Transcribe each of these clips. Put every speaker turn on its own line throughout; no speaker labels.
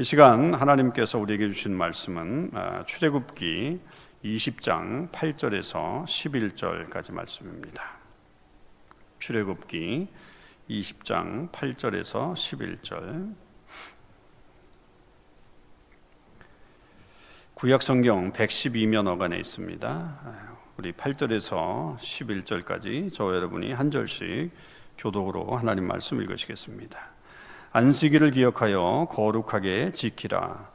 이 시간 하나님께서 우리에게 주신 말씀은 아, 출애굽기 20장 8절에서 11절까지 말씀입니다. 출애굽기 20장 8절에서 11절 구약 성경 112면 어간에 있습니다. 우리 8절에서 11절까지 저 여러분이 한 절씩 교독으로 하나님 말씀 읽으시겠습니다. 안식일을 기억하여 거룩하게 지키라.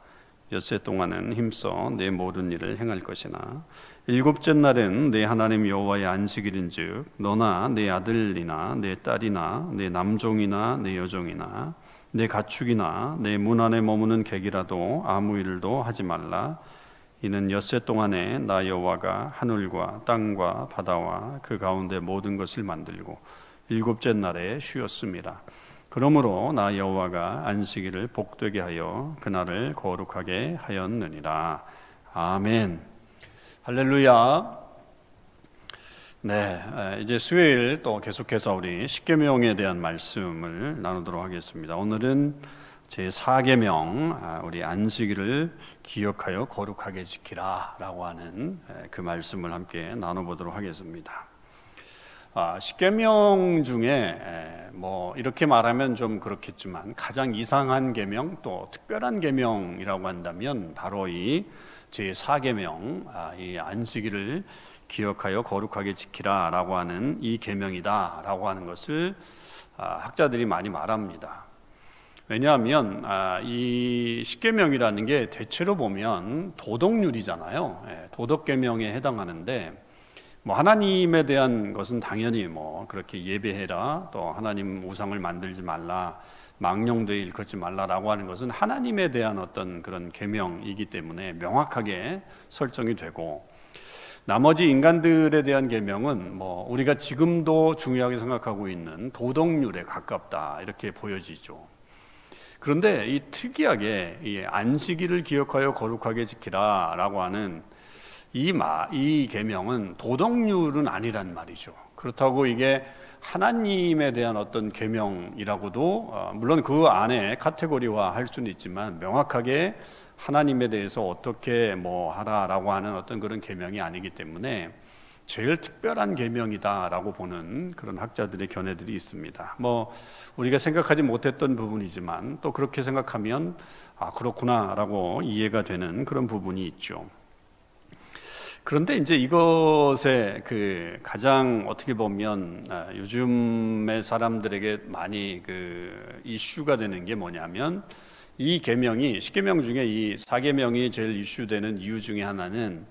엿새 동안은 힘써 내 모든 일을 행할 것이나 일곱째 날은 내 하나님 여호와의 안식일인즉 너나 내 아들이나 내 딸이나 내 남종이나 내 여종이나 내 가축이나 내 문 안에 머무는 객이라도 아무 일도 하지 말라 이는 엿새 동안에 나 여호와가 하늘과 땅과 바다와 그 가운데 모든 것을 만들고 일곱째 날에 쉬었습니다. 그러므로 나 여호와가 안식일을 복되게 하여 그날을 거룩하게 하였느니라. 아멘. 할렐루야. 네, 이제 수요일 또 계속해서 우리 십계명에 대한 말씀을 나누도록 하겠습니다. 오늘은 제 4계명 아, 우리 안식일을 기억하여 거룩하게 지키라라고 하는 그 말씀을 함께 나눠 보도록 하겠습니다. 아, 십계명 중에 뭐 이렇게 말하면 좀 그렇겠지만 가장 이상한 계명 또 특별한 계명이라고 한다면 바로 이 제4계명 아, 이 안식일을 기억하여 거룩하게 지키라라고 하는 이 계명이다라고 하는 것을 아, 학자들이 많이 말합니다. 왜냐하면 이 십계명이라는 게 대체로 보면 도덕률이잖아요. 예, 도덕계명에 해당하는데 뭐 하나님에 대한 것은 당연히 뭐 그렇게 예배해라 또 하나님 우상을 만들지 말라 망령되이 일컫지 말라라고 하는 것은 하나님에 대한 어떤 그런 계명이기 때문에 명확하게 설정이 되고 나머지 인간들에 대한 계명은 뭐 우리가 지금도 중요하게 생각하고 있는 도덕률에 가깝다 이렇게 보여지죠. 그런데 이 특이하게 이 안식일을 기억하여 거룩하게 지키라라고 하는 이, 마, 이 계명은 도덕률은 아니란 말이죠. 그렇다고 이게 하나님에 대한 어떤 계명이라고도 어, 물론 그 안에 카테고리화 할 수는 있지만 명확하게 하나님에 대해서 어떻게 뭐 하라라고 하는 어떤 그런 계명이 아니기 때문에 제일 특별한 계명이다라고 보는 그런 학자들의 견해들이 있습니다. 뭐 우리가 생각하지 못했던 부분이지만 또 그렇게 생각하면 아 그렇구나라고 이해가 되는 그런 부분이 있죠. 그런데 이제 이것에 그 가장 어떻게 보면 아, 요즘의 사람들에게 많이 그 이슈가 되는 게 뭐냐면 이 계명이 십계명 중에 이 사계명이 제일 이슈되는 이유 중에 하나는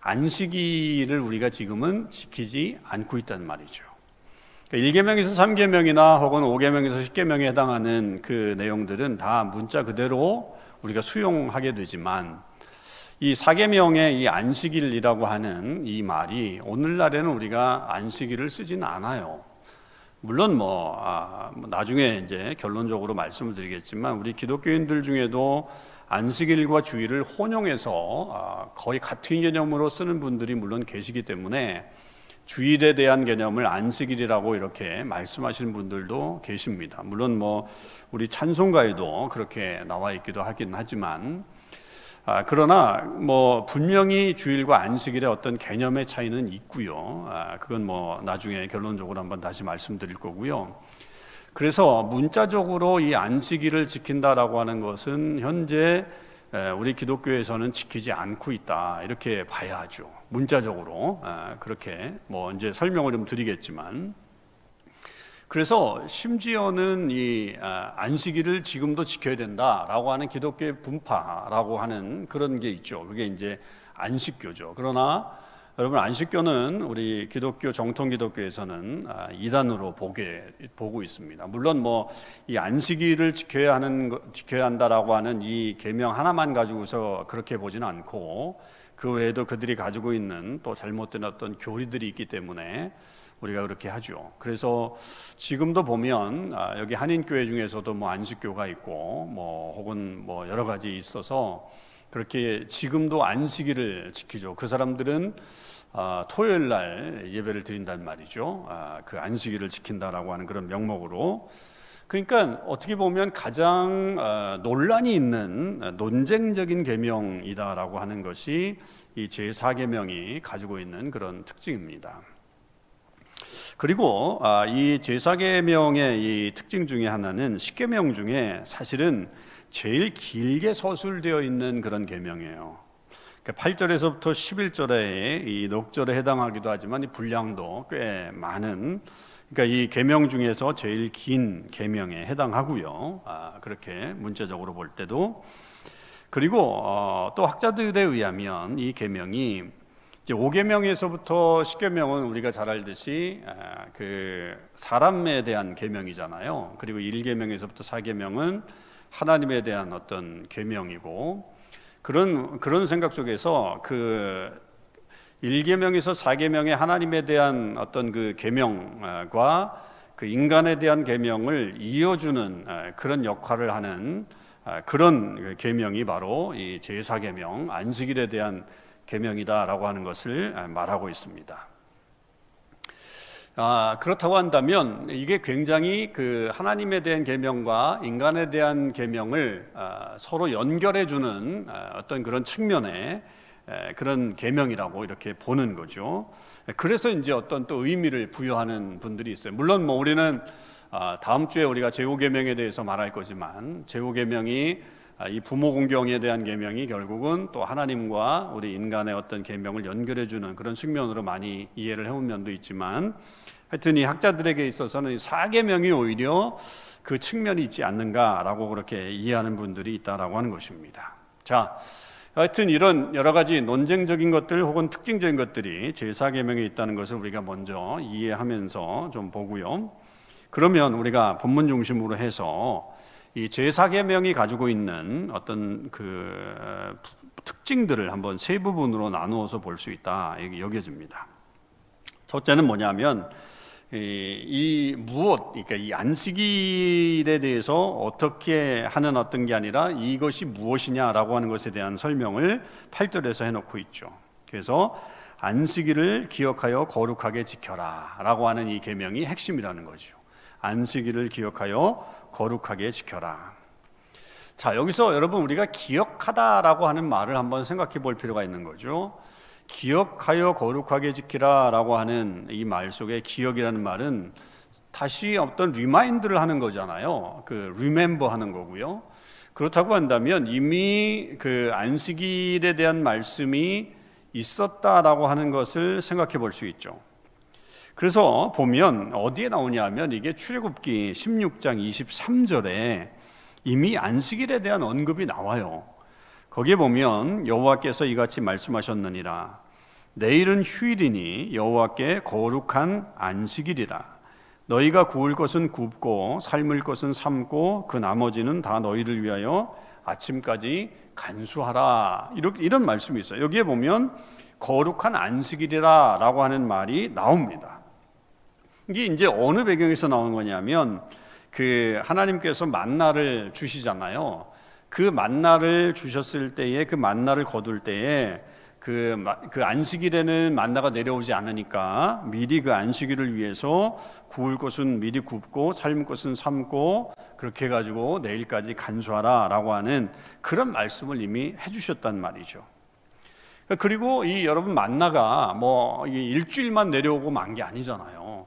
안식일을 우리가 지금은 지키지 않고 있다는 말이죠. 1계명에서 그러니까 3계명이나 혹은 5계명에서 10계명에 해당하는 그 내용들은 다 문자 그대로 우리가 수용하게 되지만 이 사계명의 이 안식일이라고 하는 이 말이 오늘날에는 우리가 안식일을 쓰지는 않아요. 물론 뭐, 아, 뭐 나중에 이제 결론적으로 말씀을 드리겠지만 우리 기독교인들 중에도 안식일과 주일을 혼용해서 아, 거의 같은 개념으로 쓰는 분들이 물론 계시기 때문에 주일에 대한 개념을 안식일이라고 이렇게 말씀하시는 분들도 계십니다. 물론 뭐 우리 찬송가에도 그렇게 나와 있기도 하긴 하지만 아, 그러나 뭐 분명히 주일과 안식일의 어떤 개념의 차이는 있고요. 아, 그건 뭐 나중에 결론적으로 한번 다시 말씀드릴 거고요. 그래서 문자적으로 이 안식일을 지킨다라고 하는 것은 현재 우리 기독교에서는 지키지 않고 있다 이렇게 봐야 하죠. 문자적으로 아, 그렇게 뭐 이제 설명을 좀 드리겠지만 그래서 심지어는 이 아, 안식일을 지금도 지켜야 된다라고 하는 기독교의 분파라고 하는 그런 게 있죠. 그게 이제 안식교죠. 그러나 여러분 안식교는 우리 기독교 정통 기독교에서는 아, 이단으로 보게 보고 있습니다. 물론 뭐 이 안식일을 지켜야 하는 지켜야 한다라고 하는 이 계명 하나만 가지고서 그렇게 보지는 않고 그 외에도 그들이 가지고 있는 또 잘못된 어떤 교리들이 있기 때문에 우리가 그렇게 하죠. 그래서 지금도 보면 아, 여기 한인교회 중에서도 뭐 안식교가 있고 뭐 혹은 뭐 여러 가지 있어서 그렇게 지금도 안식일을 지키죠. 그 사람들은 아, 토요일 날 예배를 드린단 말이죠. 아, 그 안식일을 지킨다라고 하는 그런 명목으로 그러니까 어떻게 보면 가장 어, 논란이 있는 어, 논쟁적인 계명이다라고 하는 것이 이 제4계명이 가지고 있는 그런 특징입니다. 그리고 아, 이 제4계명의 이 특징 중에 하나는 10계명 중에 사실은 제일 길게 서술되어 있는 그런 계명이에요. 8절에서부터 그러니까 11절에 이 넉절에 해당하기도 하지만 이 분량도 꽤 많은 그러니까 이 계명 중에서 제일 긴 계명에 해당하고요. 아, 그렇게 문자적으로 볼 때도 그리고 어, 또 학자들에 의하면 이 계명이 이제 5계명에서부터 10계명은 우리가 잘 알듯이 아, 그 사람에 대한 계명이잖아요. 그리고 1계명에서부터 4계명은 하나님에 대한 어떤 계명이고 그런 그런 생각 속에서 그 1계명에서 4계명의 하나님에 대한 어떤 그 계명과 그 인간에 대한 계명을 이어주는 아, 그런 역할을 하는 아, 그런 그 계명이 바로 이 제사 계명 안식일에 대한 계명이다라고 하는 것을 아, 말하고 있습니다. 아, 그렇다고 한다면 이게 굉장히 그 하나님에 대한 계명과 인간에 대한 계명을 아, 서로 연결해 주는 아, 어떤 그런 측면의 에, 그런 계명이라고 이렇게 보는 거죠. 그래서 이제 어떤 또 의미를 부여하는 분들이 있어요. 물론 뭐 우리는 아, 다음 주에 우리가 제후 계명에 대해서 말할 거지만 제후 계명이 아, 이 부모 공경에 대한 계명이 결국은 또 하나님과 우리 인간의 어떤 계명을 연결해 주는 그런 측면으로 많이 이해를 해온 면도 있지만 하여튼 이 학자들에게 있어서는 사계명이 오히려 그 측면이 있지 않는가라고 그렇게 이해하는 분들이 있다라고 하는 것입니다. 자, 하여튼 이런 여러 가지 논쟁적인 것들 혹은 특징적인 것들이 제사계명에 있다는 것을 우리가 먼저 이해하면서 좀 보고요. 그러면 우리가 본문 중심으로 해서 이 제사계 명이 가지고 있는 어떤 그 특징들을 한번 세 부분으로 나누어서 볼 수 있다 여겨집니다. 첫째는 뭐냐면 이, 이 무엇, 그러니까 이 안식일에 대해서 어떻게 하는 어떤 게 아니라 이것이 무엇이냐라고 하는 것에 대한 설명을 8절에서 해놓고 있죠. 그래서 안식일을 기억하여 거룩하게 지켜라라고 하는 이 계명이 핵심이라는 거죠. 안식일을 기억하여 거룩하게 지켜라. 자, 여기서 여러분 우리가 기억하다라고 하는 말을 한번 생각해 볼 필요가 있는 거죠. 기억하여 거룩하게 지키라라고 하는 이 말 속에 기억이라는 말은 다시 어떤 remind를 하는 거잖아요. 그 remember 하는 거고요. 그렇다고 한다면 이미 그 안식일에 대한 말씀이 있었다라고 하는 것을 생각해 볼 수 있죠. 그래서 보면 어디에 나오냐면 이게 출애굽기 16장 23절에 이미 안식일에 대한 언급이 나와요. 거기에 보면 여호와께서 이같이 말씀하셨느니라 내일은 휴일이니 여호와께 거룩한 안식일이라 너희가 구울 것은 굽고 삶을 것은 삶고 그 나머지는 다 너희를 위하여 아침까지 간수하라 이렇게 이런 말씀이 있어요. 여기에 보면 거룩한 안식일이라라고 하는 말이 나옵니다. 이게 이제 어느 배경에서 나온 거냐면 그 하나님께서 만나를 주시잖아요. 그 만나를 주셨을 때에 그 만나를 거둘 때에 그, 그 안식일에는 만나가 내려오지 않으니까 미리 그 안식일을 위해서 구울 것은 미리 굽고 삶을 것은 삶고 그렇게 해가지고 내일까지 간수하라 라고 하는 그런 말씀을 이미 해주셨단 말이죠. 그리고 이 여러분 만나가 뭐 일주일만 내려오고 만 게 아니잖아요.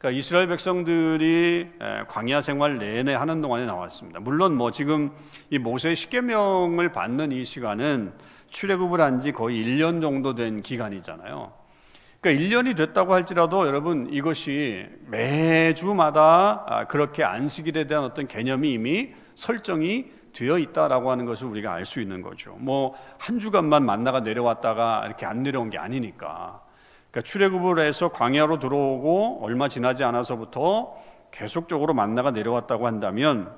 그러니까 이스라엘 백성들이 광야 생활 내내 하는 동안에 나왔습니다. 물론 뭐 지금 이 모세 십계명을 받는 이 시간은 출애굽을 한 지 거의 1년 정도 된 기간이잖아요. 그러니까 1년이 됐다고 할지라도 여러분 이것이 매주마다 아, 그렇게 안식일에 대한 어떤 개념이 이미 설정이 되어 있다라고 하는 것을 우리가 알 수 있는 거죠. 뭐 한 주간만 만나가 내려왔다가 이렇게 안 내려온 게 아니니까. 그러니까 출애굽을 해서 광야로 들어오고 얼마 지나지 않아서부터 계속적으로 만나가 내려왔다고 한다면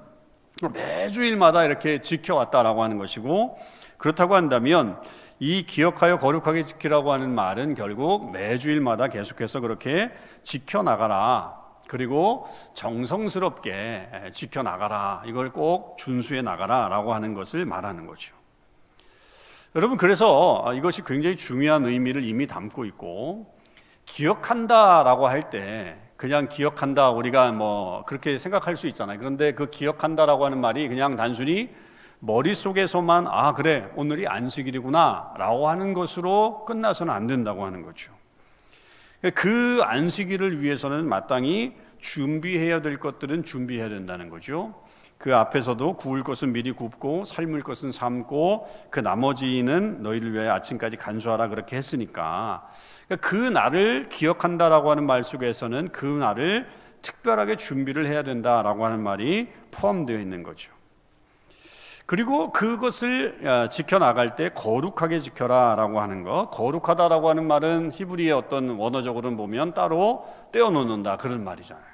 매주일마다 이렇게 지켜왔다라고 하는 것이고 그렇다고 한다면 이 기억하여 거룩하게 지키라고 하는 말은 결국 매주일마다 계속해서 그렇게 지켜나가라. 그리고 정성스럽게 지켜나가라. 이걸 꼭 준수해 나가라 라고 하는 것을 말하는 거죠. 여러분 그래서 이것이 굉장히 중요한 의미를 이미 담고 있고 기억한다라고 할 때 그냥 기억한다 우리가 뭐 그렇게 생각할 수 있잖아요. 그런데 그 기억한다라고 하는 말이 그냥 단순히 머릿속에서만 아 그래 오늘이 안식일이구나라고 하는 것으로 끝나서는 안 된다고 하는 거죠. 그 안식일을 위해서는 마땅히 준비해야 될 것들은 준비해야 된다는 거죠. 그 앞에서도 구울 것은 미리 굽고 삶을 것은 삶고 그 나머지는 너희를 위해 아침까지 간수하라 그렇게 했으니까 그러니까 그 날을 기억한다라고 하는 말 속에서는 그 날을 특별하게 준비를 해야 된다라고 하는 말이 포함되어 있는 거죠. 그리고 그것을 어, 지켜나갈 때 거룩하게 지켜라라고 하는 것. 거룩하다라고 하는 말은 히브리의 어떤 원어적으로는 보면 따로 떼어놓는다 그런 말이잖아요.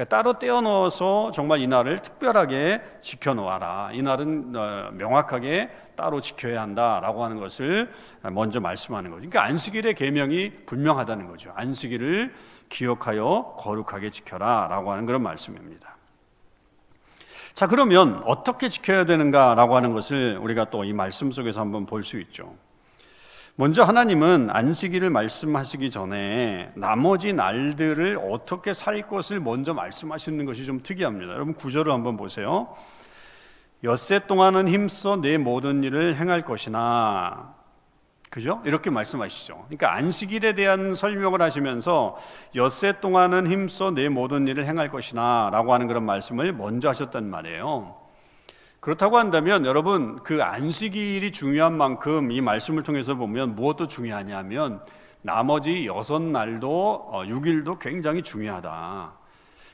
그러니까 따로 떼어넣어서 정말 이 날을 특별하게 지켜놓아라. 이 날은 어, 명확하게 따로 지켜야 한다라고 하는 것을 먼저 말씀하는 거죠. 그러니까 안식일의 계명이 분명하다는 거죠. 안식일을 기억하여 거룩하게 지켜라라고 하는 그런 말씀입니다. 자, 그러면 어떻게 지켜야 되는가라고 하는 것을 우리가 또 이 말씀 속에서 한번 볼 수 있죠. 먼저 하나님은 안식일을 말씀하시기 전에 나머지 날들을 어떻게 살 것을 먼저 말씀하시는 것이 좀 특이합니다. 여러분 구절을 한번 보세요. 엿새 동안은 힘써 내 모든 일을 행할 것이나 그죠? 이렇게 말씀하시죠. 그러니까 안식일에 대한 설명을 하시면서 엿새 동안은 힘써 내 모든 일을 행할 것이나 라고 하는 그런 말씀을 먼저 하셨단 말이에요. 그렇다고 한다면 여러분 그 안식일이 중요한 만큼 이 말씀을 통해서 보면 무엇도 중요하냐면 나머지 여섯 날도 6일도 어, 굉장히 중요하다.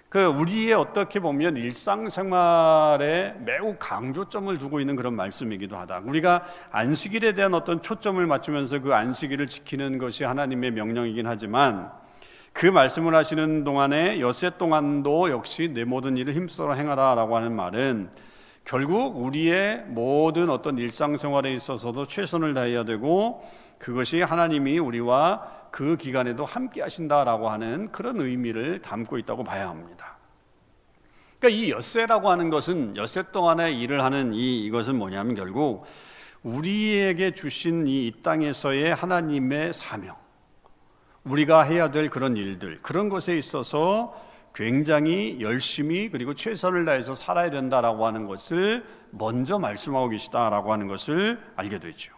그 우리의 어떻게 보면 일상생활에 매우 강조점을 두고 있는 그런 말씀이기도 하다. 우리가 안식일에 대한 어떤 초점을 맞추면서 그 안식일을 지키는 것이 하나님의 명령이긴 하지만 그 말씀을 하시는 동안에 엿새 동안도 역시 내 모든 일을 힘써 행하라라고 하는 말은 결국 우리의 모든 어떤 일상생활에 있어서도 최선을 다해야 되고 그것이 하나님이 우리와 그 기간에도 함께 하신다라고 하는 그런 의미를 담고 있다고 봐야 합니다. 그러니까 이 엿새라고 하는 것은 엿새 동안에 일을 하는 이 이것은 뭐냐면 결국 우리에게 주신 이 땅에서의 하나님의 사명, 우리가 해야 될 그런 일들, 그런 것에 있어서 굉장히 열심히 그리고 최선을 다해서 살아야 된다라고 하는 것을 먼저 말씀하고 계시다라고 하는 것을 알게 되죠.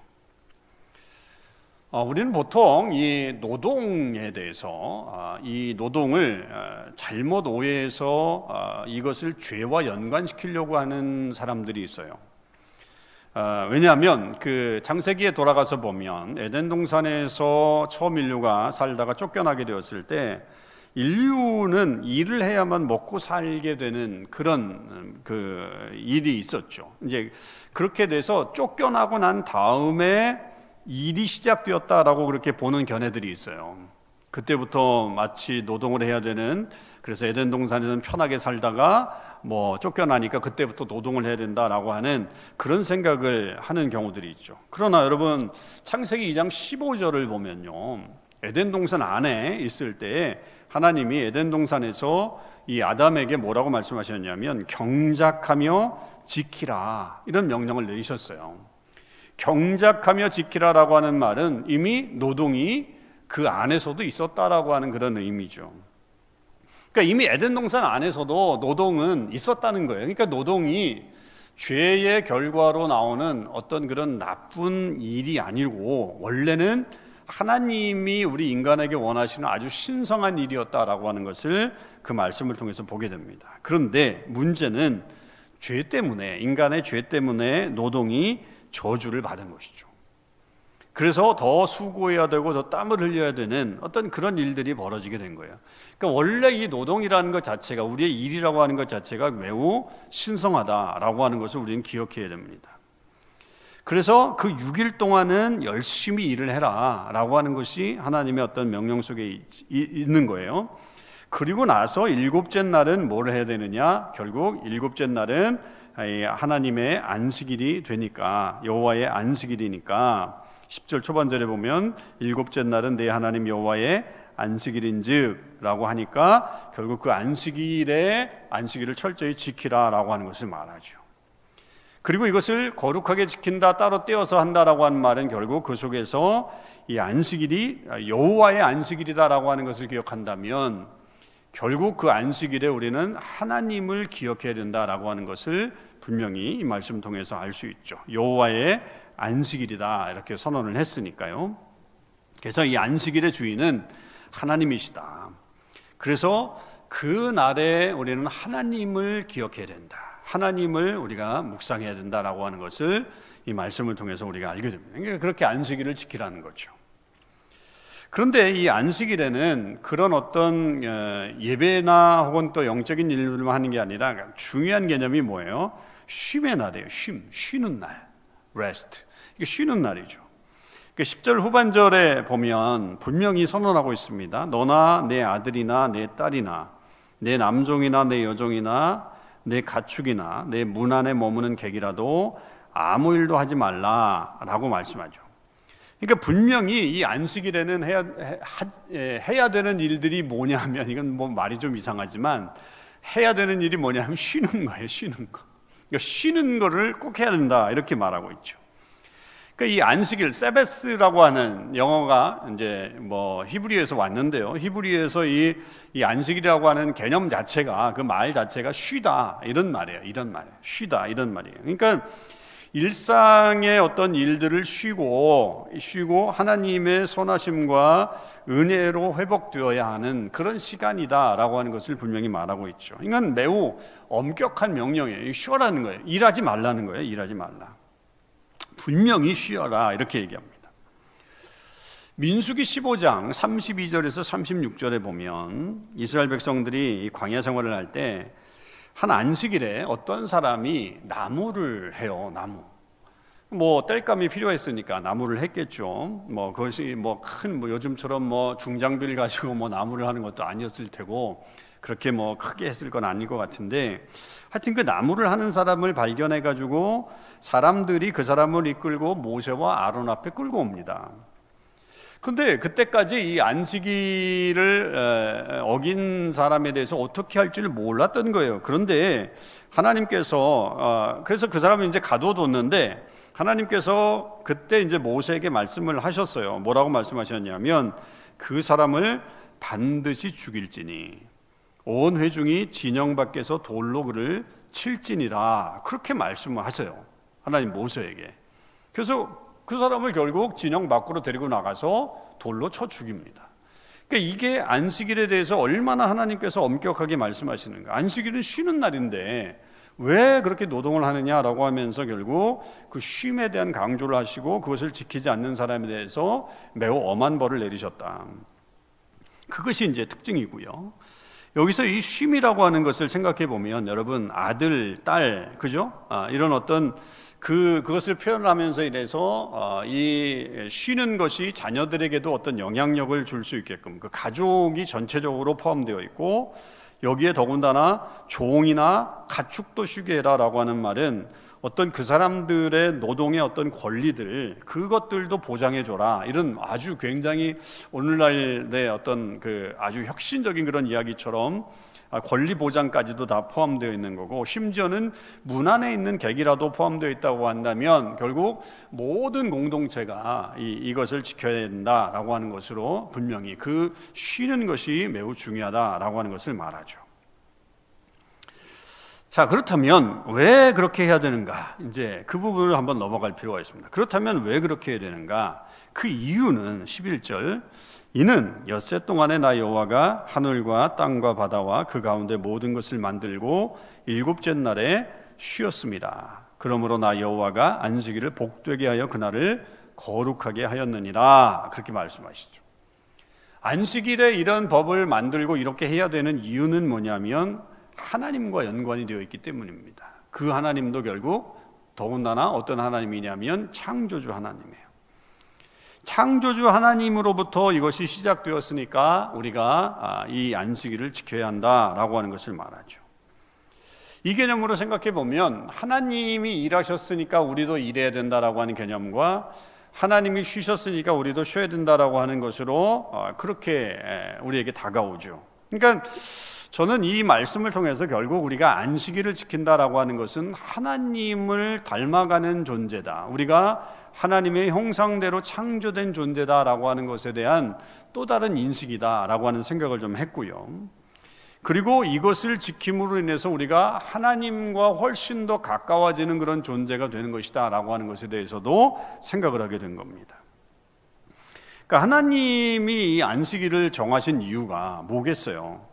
어, 우리는 보통 이 노동에 대해서 어, 이 노동을 어, 잘못 오해해서 어, 이것을 죄와 연관시키려고 하는 사람들이 있어요. 어, 왜냐하면 그 창세기에 돌아가서 보면 에덴 동산에서 처음 인류가 살다가 쫓겨나게 되었을 때 인류는 일을 해야만 먹고 살게 되는 그런 음, 그 일이 있었죠. 이제 그렇게 돼서 쫓겨나고 난 다음에 일이 시작되었다라고 그렇게 보는 견해들이 있어요. 그때부터 마치 노동을 해야 되는 그래서 에덴 동산에는 편하게 살다가 뭐 쫓겨나니까 그때부터 노동을 해야 된다라고 하는 그런 생각을 하는 경우들이 있죠. 그러나 여러분 창세기 2장 15절을 보면요. 에덴 동산 안에 있을 때 하나님이 에덴 동산에서 이 아담에게 뭐라고 말씀하셨냐면 경작하며 지키라 이런 명령을 내리셨어요. 경작하며 지키라라고 하는 말은 이미 노동이 그 안에서도 있었다라고 하는 그런 의미죠. 그러니까 이미 에덴 동산 안에서도 노동은 있었다는 거예요. 그러니까 노동이 죄의 결과로 나오는 어떤 그런 나쁜 일이 아니고 원래는 하나님이 우리 인간에게 원하시는 아주 신성한 일이었다라고 하는 것을 그 말씀을 통해서 보게 됩니다. 그런데 문제는 죄 때문에 인간의 죄 때문에 노동이 저주를 받은 것이죠. 그래서 더 수고해야 되고 더 땀을 흘려야 되는 어떤 그런 일들이 벌어지게 된 거예요. 그러니까 원래 이 노동이라는 것 자체가 우리의 일이라고 하는 것 자체가 매우 신성하다라고 하는 것을 우리는 기억해야 됩니다. 그래서 그 6일 동안은 열심히 일을 해라 라고 하는 것이 하나님의 어떤 명령 속에 있는 거예요. 그리고 나서 일곱째 날은 뭘 해야 되느냐? 결국 일곱째 날은 하나님의 안식일이 되니까 여호와의 안식일이니까 10절 초반절에 보면 일곱째 날은 내 하나님 여호와의 안식일인즉라고 하니까 결국 그 안식일에 안식일을 철저히 지키라라고 하는 것을 말하죠. 그리고 이것을 거룩하게 지킨다 따로 떼어서 한다라고 하는 말은 결국 그 속에서 이 안식일이 여호와의 안식일이다라고 하는 것을 기억한다면 결국 그 안식일에 우리는 하나님을 기억해야 된다라고 하는 것을 분명히 이 말씀 통해서 알 수 있죠. 여호와의 안식일이다 이렇게 선언을 했으니까요. 그래서 이 안식일의 주인은 하나님이시다. 그래서 그 날에 우리는 하나님을 기억해야 된다. 하나님을 우리가 묵상해야 된다라고 하는 것을 이 말씀을 통해서 우리가 알게 됩니다. 그러니까 그렇게 안식일을 지키라는 거죠. 그런데 이 안식일에는 그런 어떤 어, 예배나 혹은 또 영적인 일들만 하는 게 아니라 중요한 개념이 뭐예요? 쉼의 날이에요. 쉼, 쉬는 날, rest. 이게 쉬는 날이죠. 10절 그러니까 후반절에 보면 분명히 선언하고 있습니다. 너나 내 아들이나 내 딸이나 내 남종이나 내 여종이나 내 가축이나 내 문 안에 머무는 객이라도 아무 일도 하지 말라라고 말씀하죠. 그러니까 분명히 이 안식일에는 해야, 해, 해야 되는 일들이 뭐냐면 이건 뭐 말이 좀 이상하지만 해야 되는 일이 뭐냐면 쉬는 거예요, 쉬는 거. 그러니까 쉬는 거를 꼭 해야 된다 이렇게 말하고 있죠. 그러니까 이 안식일 세베스라고 하는 영어가 이제 뭐 히브리에서 왔는데요. 히브리에서 이, 이 안식일이라고 하는 개념 자체가 그 말 자체가 쉬다 이런 말이에요. 이런 말이에요. 쉬다 이런 말이에요. 그러니까 일상의 어떤 일들을 쉬고 쉬고 하나님의 선하심과 은혜로 회복되어야 하는 그런 시간이다라고 하는 것을 분명히 말하고 있죠. 이건 매우 엄격한 명령이에요. 쉬어라는 거예요. 일하지 말라는 거예요. 일하지 말라. 분명히 쉬어라 이렇게 얘기합니다. 민수기 15장 32절에서 36절에 보면 이스라엘 백성들이 광야 생활을 할 때 한 안식일에 어떤 사람이 나무를 해요, 나무. 뭐 땔감이 필요했으니까 나무를 했겠죠. 뭐 그것이 뭐 큰뭐 뭐 요즘처럼 뭐 중장비를 가지고 뭐 나무를 하는 것도 아니었을 테고 그렇게 뭐 크게 했을 건 아닐 것 같은데 하여튼 그 나무를 하는 사람을 발견해 가지고 사람들이 그 사람을 이끌고 모세와 아론 앞에 끌고 옵니다. 근데 그때까지 이 안식일을 어긴 사람에 대해서 어떻게 할지를 몰랐던 거예요. 그런데 하나님께서 어, 그래서 그 사람을 이제 가둬뒀는데 하나님께서 그때 이제 모세에게 말씀을 하셨어요. 뭐라고 말씀하셨냐면 그 사람을 반드시 죽일지니 온 회중이 진영 밖에서 돌로 그를 칠지니라 그렇게 말씀을 하세요. 하나님 모세에게. 그래서 그 사람을 결국 진영 밖으로 데리고 나가서 돌로 쳐 죽입니다. 그러니까 이게 안식일에 대해서 얼마나 하나님께서 엄격하게 말씀하시는가. 안식일은 쉬는 날인데 왜 그렇게 노동을 하느냐라고 하면서 결국 그 쉼에 대한 강조를 하시고 그것을 지키지 않는 사람에 대해서 매우 엄한 벌을 내리셨다. 그것이 이제 특징이고요. 여기서 이 쉼이라고 하는 것을 생각해 보면 여러분 아들, 딸, 그죠? 아, 이런 어떤 그 그것을 표현하면서 이래서 어, 이 쉬는 것이 자녀들에게도 어떤 영향력을 줄 수 있게끔 그 가족이 전체적으로 포함되어 있고 여기에 더군다나 종이나 가축도 쉬게 해라라고 하는 말은 어떤 그 사람들의 노동의 어떤 권리들 그것들도 보장해 줘라 이런 아주 굉장히 오늘날의 어떤 그 아주 혁신적인 그런 이야기처럼 아, 권리 보장까지도 다 포함되어 있는 거고 심지어는 문 안에 있는 객이라도 포함되어 있다고 한다면 결국 모든 공동체가 이, 이것을 지켜야 된다라고 하는 것으로 분명히 그 쉬는 것이 매우 중요하다라고 하는 것을 말하죠. 자, 그렇다면 왜 그렇게 해야 되는가? 이제 그 부분을 한번 넘어갈 필요가 있습니다. 그렇다면 왜 그렇게 해야 되는가? 그 이유는 11절 이는 엿새 동안에 나 여호와가 하늘과 땅과 바다와 그 가운데 모든 것을 만들고 일곱째 날에 쉬었습니다. 그러므로 나 여호와가 안식일을 복되게 하여 그날을 거룩하게 하였느니라 그렇게 말씀하시죠. 안식일에 이런 법을 만들고 이렇게 해야 되는 이유는 뭐냐면 하나님과 연관이 되어 있기 때문입니다. 그 하나님도 결국 더군다나 어떤 하나님이냐면 창조주 하나님이에요. 창조주 하나님으로부터 이것이 시작되었으니까 우리가 아, 이 안식일을 지켜야 한다라고 하는 것을 말하죠. 이 개념으로 생각해 보면 하나님이 일하셨으니까 우리도 일해야 된다라고 하는 개념과 하나님이 쉬셨으니까 우리도 쉬어야 된다라고 하는 것으로 어, 그렇게 우리에게 다가오죠. 그러니까 저는 이 말씀을 통해서 결국 우리가 안식일을 지킨다라고 하는 것은 하나님을 닮아가는 존재다. 우리가 하나님의 형상대로 창조된 존재다라고 하는 것에 대한 또 다른 인식이다라고 하는 생각을 좀 했고요. 그리고 이것을 지킴으로 인해서 우리가 하나님과 훨씬 더 가까워지는 그런 존재가 되는 것이다라고 하는 것에 대해서도 생각을 하게 된 겁니다. 그러니까 하나님이 이 안식일을 정하신 이유가 뭐겠어요?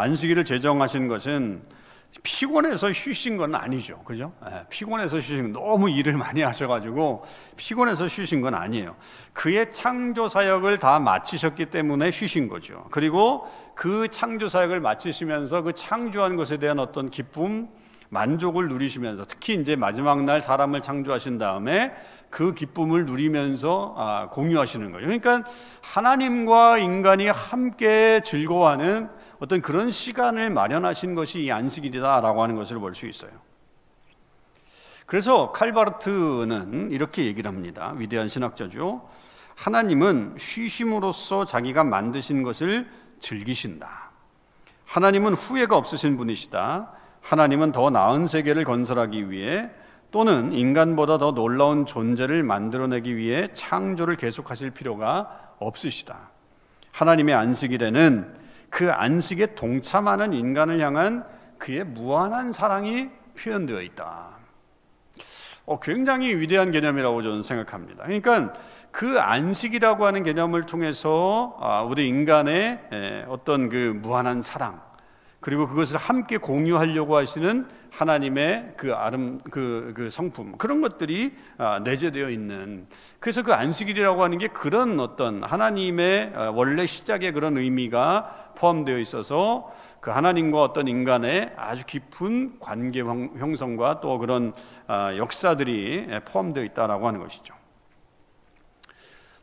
안식일을 제정하신 것은 피곤해서 쉬신 건 아니죠. 그죠? 네, 피곤해서 쉬신 너무 일을 많이 하셔가지고 피곤해서 쉬신 건 아니에요. 그의 창조 사역을 다 마치셨기 때문에 쉬신 거죠. 그리고 그 창조 사역을 마치시면서 그 창조한 것에 대한 어떤 기쁨, 만족을 누리시면서 특히 이제 마지막 날 사람을 창조하신 다음에 그 기쁨을 누리면서 아, 공유하시는 거예요. 그러니까 하나님과 인간이 함께 즐거워하는 어떤 그런 시간을 마련하신 것이 이 안식일이다라고 하는 것을 볼 수 있어요. 그래서 칼바르트는 이렇게 얘기를 합니다. 위대한 신학자죠. 하나님은 쉬심으로써 자기가 만드신 것을 즐기신다. 하나님은 후회가 없으신 분이시다. 하나님은 더 나은 세계를 건설하기 위해 또는 인간보다 더 놀라운 존재를 만들어내기 위해 창조를 계속하실 필요가 없으시다. 하나님의 안식일에는 그 안식에 동참하는 인간을 향한 그의 무한한 사랑이 표현되어 있다. 어, 굉장히 위대한 개념이라고 저는 생각합니다. 그러니까 그 안식이라고 하는 개념을 통해서 아, 우리 인간의 어떤 그 무한한 사랑, 그리고 그것을 함께 공유하려고 하시는 하나님의 그 아름 그, 그 성품 그런 것들이 아, 내재되어 있는 그래서 그 안식일이라고 하는 게 그런 어떤 하나님의 아, 원래 시작의 그런 의미가 포함되어 있어서 그 하나님과 어떤 인간의 아주 깊은 관계 형성과 또 그런 아, 역사들이 포함되어 있다라고 하는 것이죠.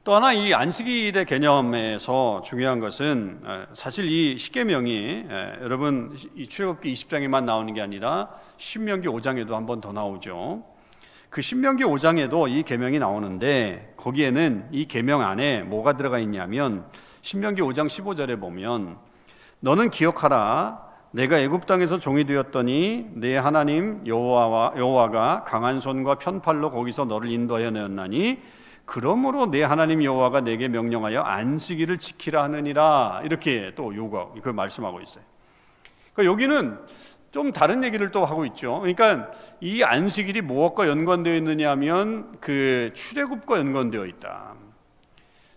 또 하나 이 안식일의 개념에서 중요한 것은 사실 이 십계명이 여러분 이 출애굽기 20장에만 나오는 게 아니라 신명기 5장에도 한 번 더 나오죠. 그 신명기 5장에도 이 계명이 나오는데 거기에는 이 계명 안에 뭐가 들어가 있냐면 신명기 5장 15절에 보면 너는 기억하라 내가 애굽 땅에서 종이 되었더니 내 하나님 여호와와 여호와가 강한 손과 편팔로 거기서 너를 인도하여 내었나니 그러므로 내 하나님 여호와가 내게 명령하여 안식일을 지키라 하느니라 이렇게 또 요구 그 말씀하고 있어요. 그러니까 여기는 좀 다른 얘기를 또 하고 있죠. 그러니까 이 안식일이 무엇과 연관되어 있느냐 하면 그 출애굽과 연관되어 있다.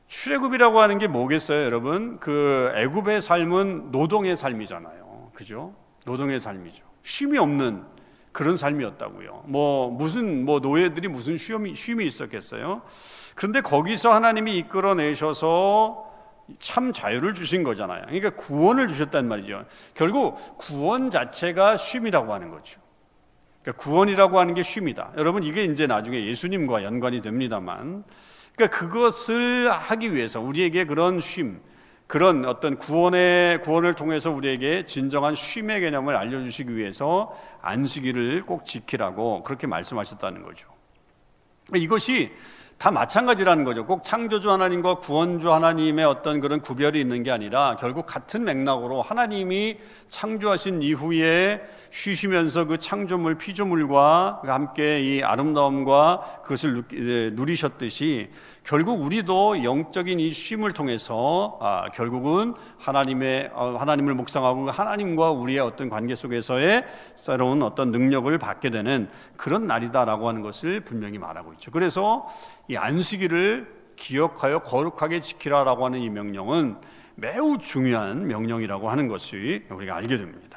출애굽이라고 하는 게 뭐겠어요, 여러분? 그 애굽의 삶은 노동의 삶이잖아요. 그죠? 노동의 삶이죠. 쉼이 없는 그런 삶이었다고요. 뭐 무슨 뭐 노예들이 무슨 쉼이 쉼이 있었겠어요? 그런데 거기서 하나님이 이끌어내셔서 참 자유를 주신 거잖아요. 그러니까 구원을 주셨단 말이죠. 결국 구원 자체가 쉼이라고 하는 거죠. 그러니까 구원이라고 하는 게 쉼이다. 여러분 이게 이제 나중에 예수님과 연관이 됩니다만, 그러니까 그것을 하기 위해서 우리에게 그런 쉼, 그런 어떤 구원의 구원을 통해서 우리에게 진정한 쉼의 개념을 알려주시기 위해서 안식일을 꼭 지키라고 그렇게 말씀하셨다는 거죠. 이것이 다 마찬가지라는 거죠. 꼭 창조주 하나님과 구원주 하나님의 어떤 그런 구별이 있는 게 아니라 결국 같은 맥락으로 하나님이 창조하신 이후에 쉬시면서 그 창조물 피조물과 함께 이 아름다움과 그것을 누리셨듯이 결국 우리도 영적인 이 쉼을 통해서 아, 결국은 하나님의 어, 하나님을 묵상하고 하나님과 우리의 어떤 관계 속에서의 새로운 어떤 능력을 받게 되는 그런 날이다라고 하는 것을 분명히 말하고 있죠. 그래서 이 안식일을 기억하여 거룩하게 지키라라고 하는 이 명령은 매우 중요한 명령이라고 하는 것이 우리가 알게 됩니다.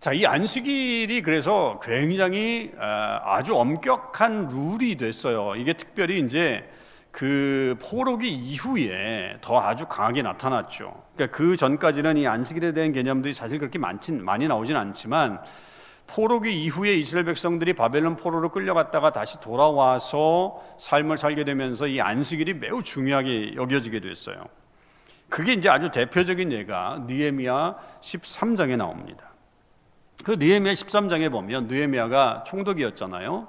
자, 이 안식일이 그래서 굉장히 아, 아주 엄격한 룰이 됐어요. 이게 특별히 이제 그 포로기 이후에 더 아주 강하게 나타났죠. 그러니까 그 전까지는 이 안식일에 대한 개념들이 사실 그렇게 많진 많이 나오진 않지만 포로기 이후에 이스라엘 백성들이 바벨론 포로로 끌려갔다가 다시 돌아와서 삶을 살게 되면서 이 안식일이 매우 중요하게 여겨지게 됐어요. 그게 이제 아주 대표적인 예가 느헤미야 13장에 나옵니다. 그 느헤미야 13장에 보면 느헤미야가 총독이었잖아요.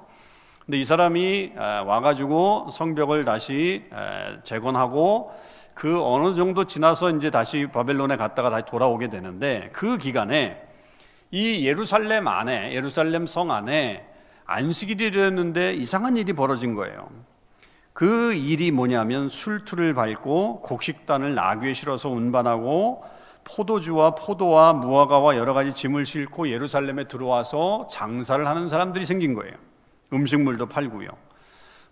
근데 이 사람이 와가지고 성벽을 다시 재건하고 그 어느 정도 지나서 이제 다시 바벨론에 갔다가 다시 돌아오게 되는데 그 기간에 이 예루살렘 안에 예루살렘 성 안에 안식일이 되었는데 이상한 일이 벌어진 거예요. 그 일이 뭐냐면 술투를 밟고 곡식단을 나귀에 실어서 운반하고 포도주와 포도와 무화과와 여러 가지 짐을 싣고 예루살렘에 들어와서 장사를 하는 사람들이 생긴 거예요. 음식물도 팔고요.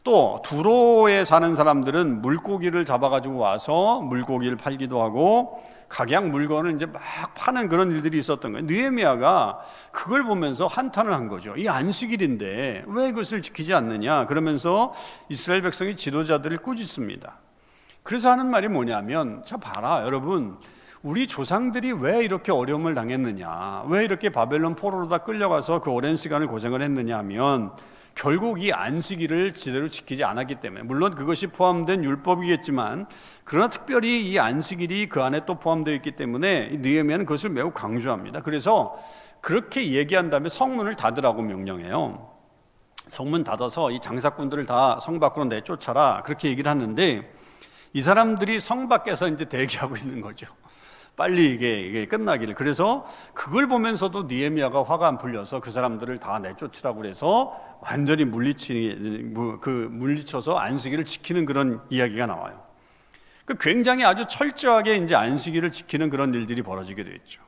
또 두로에 사는 사람들은 물고기를 잡아가지고 와서 물고기를 팔기도 하고 각양 물건을 이제 막 파는 그런 일들이 있었던 거예요. 느헤미야가 그걸 보면서 한탄을 한 거죠. 이 안식일인데 왜 그것을 지키지 않느냐? 그러면서 이스라엘 백성이 지도자들을 꾸짖습니다. 그래서 하는 말이 뭐냐면 자 봐라 여러분 우리 조상들이 왜 이렇게 어려움을 당했느냐? 왜 이렇게 바벨론 포로로 다 끌려가서 그 오랜 시간을 고생을 했느냐 하면 결국 이 안식일을 제대로 지키지 않았기 때문에 물론 그것이 포함된 율법이겠지만 그러나 특별히 이 안식일이 그 안에 또 포함되어 있기 때문에 느헤미야는 그것을 매우 강조합니다. 그래서 그렇게 얘기한 다음에 성문을 닫으라고 명령해요. 성문 닫아서 이 장사꾼들을 다 성 밖으로 내쫓아라 그렇게 얘기를 하는데 이 사람들이 성 밖에서 이제 대기하고 있는 거죠. 빨리 이게, 이게 끝나기를. 그래서 그걸 보면서도 니에미아가 화가 안 풀려서 그 사람들을 다 내쫓으라고 그래서 완전히 물리치, 그 물리쳐서 안식일을 지키는 그런 이야기가 나와요. 그 굉장히 아주 철저하게 이제 안식일을 지키는 그런 일들이 벌어지게 되었죠.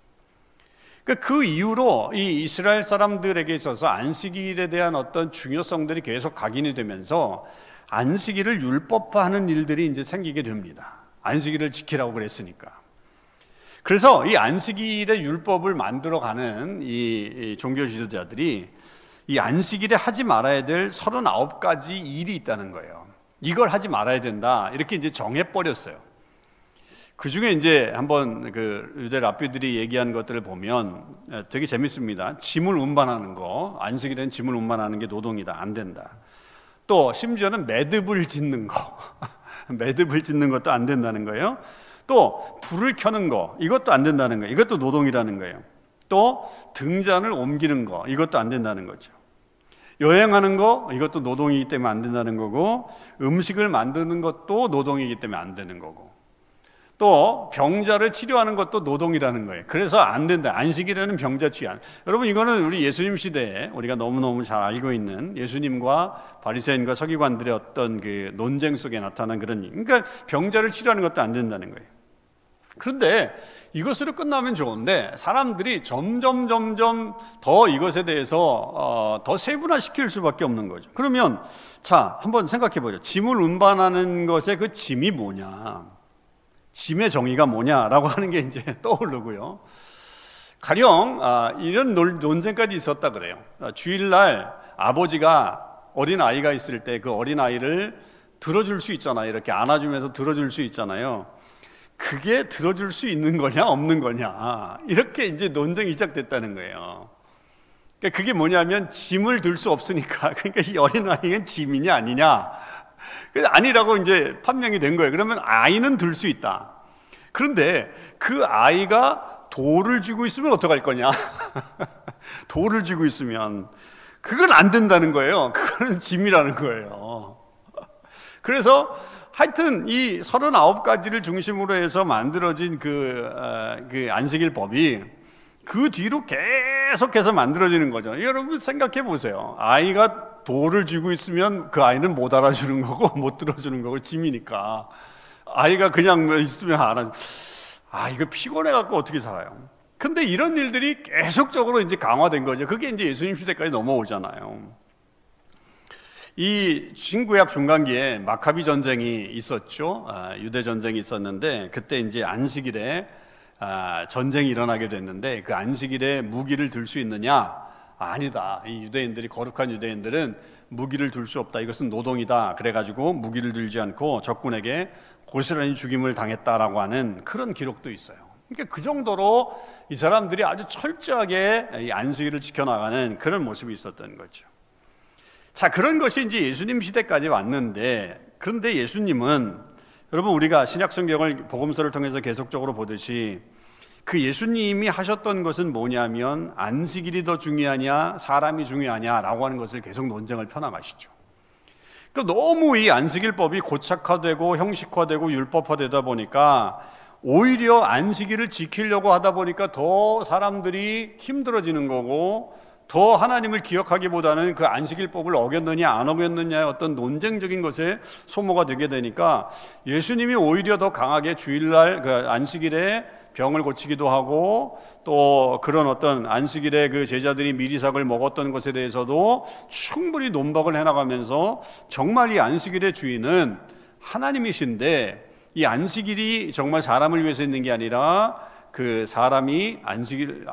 그, 그 이후로 이 이스라엘 사람들에게 있어서 안식일에 대한 어떤 중요성들이 계속 각인이 되면서 안식일을 율법화하는 일들이 이제 생기게 됩니다. 안식일을 지키라고 그랬으니까. 그래서 이 안식일의 율법을 만들어가는 이 종교 지도자들이 이 안식일에 하지 말아야 될 39가지 일이 있다는 거예요. 이걸 하지 말아야 된다. 이렇게 이제 정해버렸어요. 그 중에 이제 한번 그 유대 랍비들이 얘기한 것들을 보면 되게 재밌습니다. 짐을 운반하는 거, 안식일에는 짐을 운반하는 게 노동이다. 안 된다. 또 심지어는 매듭을 짓는 거. 매듭을 짓는 것도 안 된다는 거예요. 또 불을 켜는 거 이것도 안 된다는 거예요. 이것도 노동이라는 거예요. 또 등잔을 옮기는 거 이것도 안 된다는 거죠. 여행하는 거 이것도 노동이기 때문에 안 된다는 거고 음식을 만드는 것도 노동이기 때문에 안 되는 거고 또 병자를 치료하는 것도 노동이라는 거예요. 그래서 안 된다. 안식이라는 병자 치안. 여러분 이거는 우리 예수님 시대에 우리가 너무너무 잘 알고 있는 예수님과 바리새인과 서기관들의 어떤 그 논쟁 속에 나타난 그런 그러니까 병자를 치료하는 것도 안 된다는 거예요. 그런데 이것으로 끝나면 좋은데 사람들이 점점 점점 더 이것에 대해서 어, 더 세분화시킬 수밖에 없는 거죠. 그러면 자 한번 생각해 보죠. 짐을 운반하는 것의 그 짐이 뭐냐? 짐의 정의가 뭐냐라고 하는 게 이제 떠오르고요. 가령 아, 이런 논쟁까지 있었다 그래요. 아, 주일날 아버지가 어린 아이가 있을 때 그 어린 아이를 들어줄 수 있잖아요. 이렇게 안아주면서 들어줄 수 있잖아요. 그게 들어줄 수 있는 거냐 없는 거냐 이렇게 이제 논쟁이 시작됐다는 거예요. 그러니까 그게 뭐냐면 짐을 들 수 없으니까 그러니까 이 어린 아이는 짐이냐 아니냐 아니라고 이제 판명이 된 거예요. 그러면 아이는 들 수 있다. 그런데 그 아이가 돌을 쥐고 있으면 어떡할 거냐? 돌을 쥐고 있으면 그건 안 된다는 거예요. 그거는 짐이라는 거예요. 그래서 하여튼 이 39가지를 중심으로 해서 만들어진 그, 어, 그 안식일 법이 그 뒤로 계속해서 만들어지는 거죠. 여러분 생각해 보세요. 아이가 돌을 쥐고 있으면 그 아이는 못 알아주는 거고 못 들어주는 거고 짐이니까. 아이가 그냥 뭐 있으면 알아. 아, 이거 피곤해 갖고 어떻게 살아요? 근데 이런 일들이 계속적으로 이제 강화된 거죠. 그게 이제 예수님 시대까지 넘어오잖아요. 이 신구약 중간기에 마카비 전쟁이 있었죠. 아, 유대 전쟁이 있었는데 그때 이제 안식일에 아, 전쟁이 일어나게 됐는데 그 안식일에 무기를 들 수 있느냐? 아니다. 이 유대인들이 거룩한 유대인들은 무기를 들 수 없다. 이것은 노동이다. 그래가지고 무기를 들지 않고 적군에게 고스란히 죽임을 당했다라고 하는 그런 기록도 있어요. 그러니까 그 정도로 이 사람들이 아주 철저하게 안식일을 지켜나가는 그런 모습이 있었던 거죠. 자, 그런 것이 이제 예수님 시대까지 왔는데, 그런데 예수님은, 여러분, 우리가 신약 성경을 복음서를 통해서 계속적으로 보듯이 그 예수님이 하셨던 것은 뭐냐면 안식일이 더 중요하냐, 사람이 중요하냐라고 하는 것을 계속 논쟁을 펴나가시죠. 그러니까 너무 이 안식일법이 고착화되고 형식화되고 율법화되다 보니까 오히려 안식일을 지키려고 하다 보니까 더 사람들이 힘들어지는 거고 더 하나님을 기억하기보다는 그 안식일법을 어겼느냐 안 어겼느냐의 어떤 논쟁적인 것에 소모가 되게 되니까 예수님이 오히려 더 강하게 주일날 그 안식일에 병을 고치기도 하고 또 그런 어떤 안식일에 그 제자들이 미리삭을 먹었던 것에 대해서도 충분히 논박을 해나가면서 정말 이 안식일의 주인은 하나님이신데 이 안식일이 정말 사람을 위해서 있는 게 아니라 그 사람이 안식일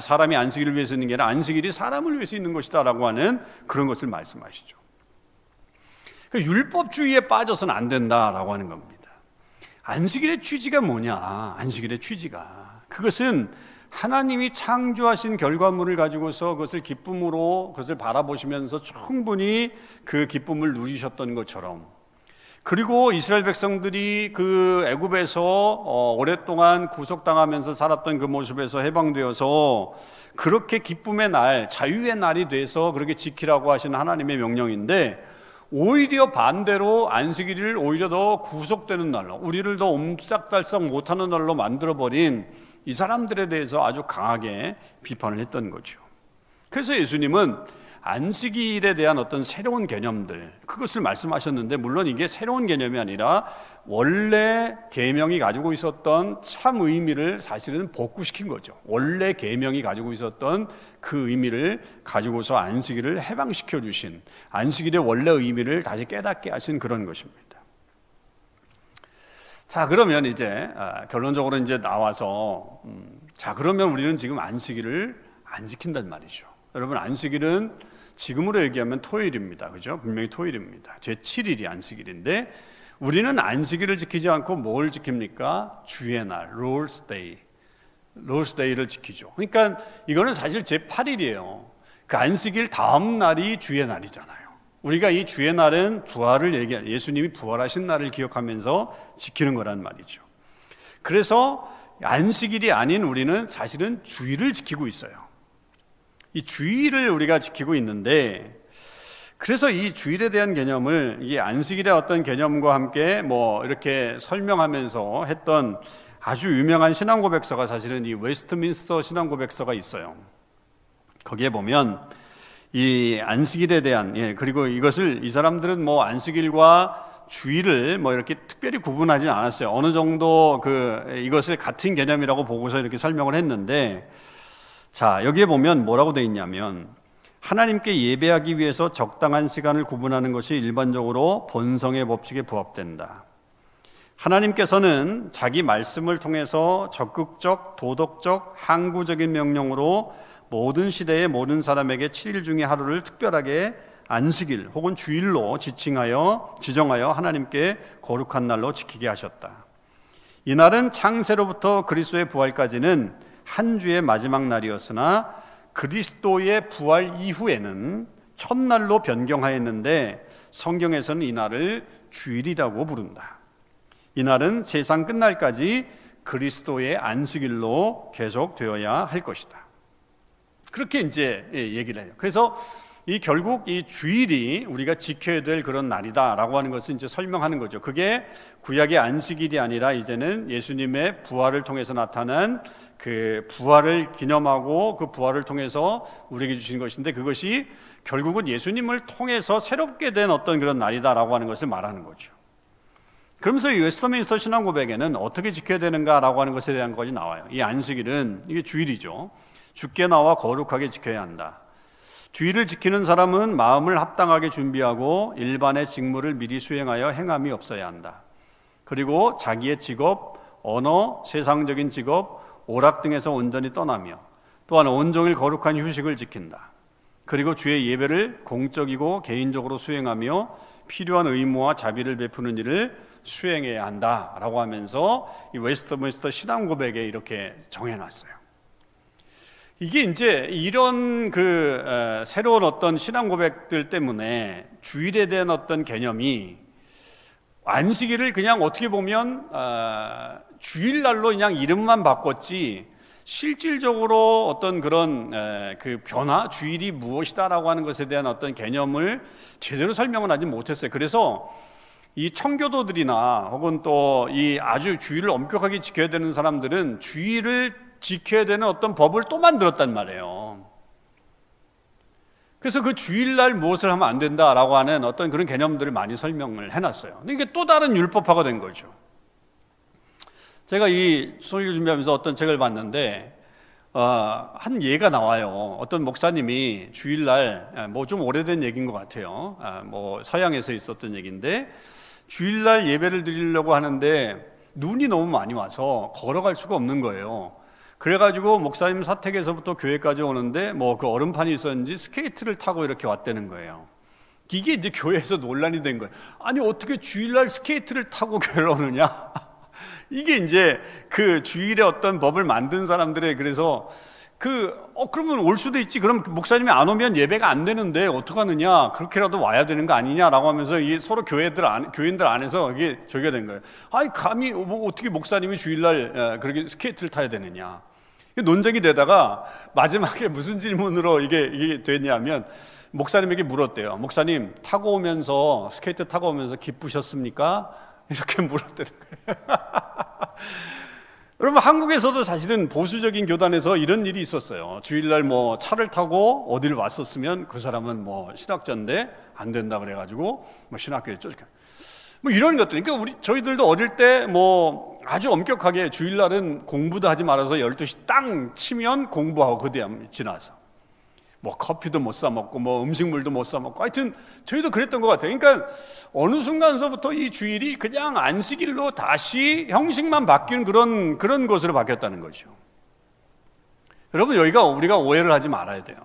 사람이 안식일을 위해서 있는 게 아니라 안식일이 사람을 위해서 있는 것이다라고 하는 그런 것을 말씀하시죠. 그 율법주의에 빠져서는 안 된다라고 하는 겁니다. 안식일의 취지가 뭐냐? 안식일의 취지가 그것은 하나님이 창조하신 결과물을 가지고서 그것을 기쁨으로 그것을 바라보시면서 충분히 그 기쁨을 누리셨던 것처럼 그리고 이스라엘 백성들이 그 애굽에서 어, 오랫동안 구속당하면서 살았던 그 모습에서 해방되어서 그렇게 기쁨의 날, 자유의 날이 돼서 그렇게 지키라고 하시는 하나님의 명령인데 오히려 반대로 안식일을 오히려 더 구속되는 날로 우리를 더 옴짝달싹 못하는 날로 만들어버린 이 사람들에 대해서 아주 강하게 비판을 했던 거죠. 그래서 예수님은 안식일에 대한 어떤 새로운 개념들 그것을 말씀하셨는데 물론 이게 새로운 개념이 아니라 원래 계명이 가지고 있었던 참 의미를 사실은 복구시킨 거죠. 원래 계명이 가지고 있었던 그 의미를 가지고서 안식일을 해방시켜 주신 안식일의 원래 의미를 다시 깨닫게 하신 그런 것입니다. 자 그러면 이제 아, 결론적으로 이제 나와서 음, 자 그러면 우리는 지금 안식일을 안 지킨단 말이죠. 여러분 안식일은 지금으로 얘기하면 토요일입니다. 그죠? 분명히 토요일입니다. 제 7일이 안식일인데 우리는 안식일을 지키지 않고 뭘 지킵니까? 주의 날, Lord's Day. Lord's Day를 지키죠. 그러니까 이거는 사실 제 8일이에요. 그 안식일 다음 날이 주의 날이잖아요. 우리가 이 주의 날은 부활을 얘기 예수님이 부활하신 날을 기억하면서 지키는 거란 말이죠. 그래서 안식일이 아닌 우리는 사실은 주일을 지키고 있어요. 이 주일을 우리가 지키고 있는데 그래서 이 주일에 대한 개념을 이 안식일의 어떤 개념과 함께 뭐 이렇게 설명하면서 했던 아주 유명한 신앙 고백서가 사실은 이 웨스트민스터 신앙 고백서가 있어요. 거기에 보면 이 안식일에 대한 예 그리고 이것을 이 사람들은 뭐 안식일과 주일을 뭐 이렇게 특별히 구분하지 않았어요. 어느 정도 그 이것을 같은 개념이라고 보고서 이렇게 설명을 했는데 자, 여기에 보면 뭐라고 되어 있냐면 하나님께 예배하기 위해서 적당한 시간을 구분하는 것이 일반적으로 본성의 법칙에 부합된다. 하나님께서는 자기 말씀을 통해서 적극적, 도덕적, 항구적인 명령으로 모든 시대의 모든 사람에게 7일 중에 하루를 특별하게 안식일 혹은 주일로 지칭하여 지정하여 하나님께 거룩한 날로 지키게 하셨다. 이 날은 창세로부터 그리스도의 부활까지는 한 주의 마지막 날이었으나 그리스도의 부활 이후에는 첫날로 변경하였는데 성경에서는 이 날을 주일이라고 부른다. 이 날은 세상 끝날까지 그리스도의 안식일로 계속 되어야 할 것이다. 그렇게 이제 예, 얘기를 해요. 그래서 이 결국 이 주일이 우리가 지켜야 될 그런 날이다라고 하는 것을 이제 설명하는 거죠. 그게 구약의 안식일이 아니라 이제는 예수님의 부활을 통해서 나타난 그 부활을 기념하고 그 부활을 통해서 우리에게 주신 것인데 그것이 결국은 예수님을 통해서 새롭게 된 어떤 그런 날이다라고 하는 것을 말하는 거죠. 그러면서 이 웨스터민스터 신앙 고백에는 어떻게 지켜야 되는가라고 하는 것에 대한 것이 나와요. 이 안식일은 이게 주일이죠. 죽게 나와 거룩하게 지켜야 한다. 주의를 지키는 사람은 마음을 합당하게 준비하고 일반의 직무를 미리 수행하여 행함이 없어야 한다. 그리고 자기의 직업, 언어, 세상적인 직업, 오락 등에서 온전히 떠나며 또한 온종일 거룩한 휴식을 지킨다. 그리고 주의 예배를 공적이고 개인적으로 수행하며 필요한 의무와 자비를 베푸는 일을 수행해야 한다라고 하면서 이 웨스트민스터 신앙 고백에 이렇게 정해 놨어요. 이게 이제 이런 그 새로운 어떤 신앙 고백들 때문에 주일에 대한 어떤 개념이 안식일을 그냥 어떻게 보면 어, 주일날로 그냥 이름만 바꿨지 실질적으로 어떤 그런 그 변화, 주일이 무엇이다라고 하는 것에 대한 어떤 개념을 제대로 설명을 하지 못했어요. 그래서 이 청교도들이나 혹은 또 이 아주 주일을 엄격하게 지켜야 되는 사람들은 주일을 지켜야 되는 어떤 법을 또 만들었단 말이에요. 그래서 그 주일날 무엇을 하면 안 된다라고 하는 어떤 그런 개념들을 많이 설명을 해놨어요. 이게 또 다른 율법화가 된 거죠. 제가 이 설교 준비하면서 어떤 책을 봤는데 어, 한 예가 나와요. 어떤 목사님이 주일날 뭐 좀 오래된 얘기인 것 같아요. 아, 뭐 서양에서 있었던 얘기인데 주일날 예배를 드리려고 하는데 눈이 너무 많이 와서 걸어갈 수가 없는 거예요. 그래가지고 목사님 사택에서부터 교회까지 오는데 뭐 그 얼음판이 있었는지 스케이트를 타고 이렇게 왔다는 거예요. 이게 이제 교회에서 논란이 된 거예요. 아니 어떻게 주일날 스케이트를 타고 교회를 오느냐? 이게 이제 그 주일에 어떤 법을 만든 사람들의 그래서 그, 어, 그러면 올 수도 있지. 그럼 목사님이 안 오면 예배가 안 되는데 어떡하느냐. 그렇게라도 와야 되는 거 아니냐라고 하면서 이 서로 교회들 안, 교인들 안에서 이게 저기가 된 거예요. 아니, 감히, 뭐, 어떻게 목사님이 주일날 그렇게 스케이트를 타야 되느냐. 논쟁이 되다가 마지막에 무슨 질문으로 이게, 이게 됐냐면 목사님에게 물었대요. 목사님, 타고 오면서, 스케이트 타고 오면서 기쁘셨습니까? 이렇게 물었다는 거예요. 여러분 한국에서도 사실은 보수적인 교단에서 이런 일이 있었어요. 주일날 뭐 차를 타고 어디를 왔었으면 그 사람은 뭐 신학자인데 안 된다 그래가지고 뭐 신학교에 쫓겨. 뭐 이런 것들. 그러니까 우리 저희들도 어릴 때 뭐 아주 엄격하게 주일날은 공부도 하지 말아서 12시 땅 치면 공부하고 그 다음 지나서. 뭐 커피도 못 사 먹고 뭐 음식물도 못 사 먹고 하여튼 저희도 그랬던 것 같아요. 그러니까 어느 순간서부터 이 주일이 그냥 안식일로 다시 형식만 바뀌는 그런 그런 것으로 바뀌었다는 거죠. 여러분 여기가 우리가 오해를 하지 말아야 돼요.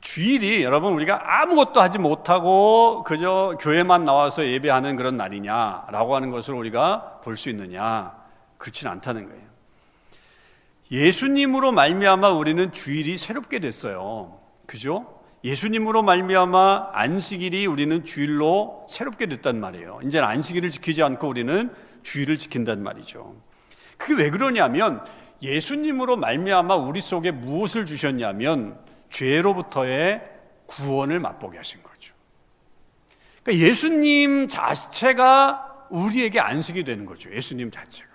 주일이 여러분 우리가 아무것도 하지 못하고 그저 교회만 나와서 예배하는 그런 날이냐라고 하는 것을 우리가 볼 수 있느냐 그렇지는 않다는 거예요. 예수님으로 말미암아 우리는 주일이 새롭게 됐어요. 그죠? 예수님으로 말미암아 안식일이 우리는 주일로 새롭게 됐단 말이에요. 이제 안식일을 지키지 않고 우리는 주일을 지킨단 말이죠. 그게 왜 그러냐면 예수님으로 말미암아 우리 속에 무엇을 주셨냐면 죄로부터의 구원을 맛보게 하신 거죠. 그러니까 예수님 자체가 우리에게 안식이 되는 거죠. 예수님 자체가.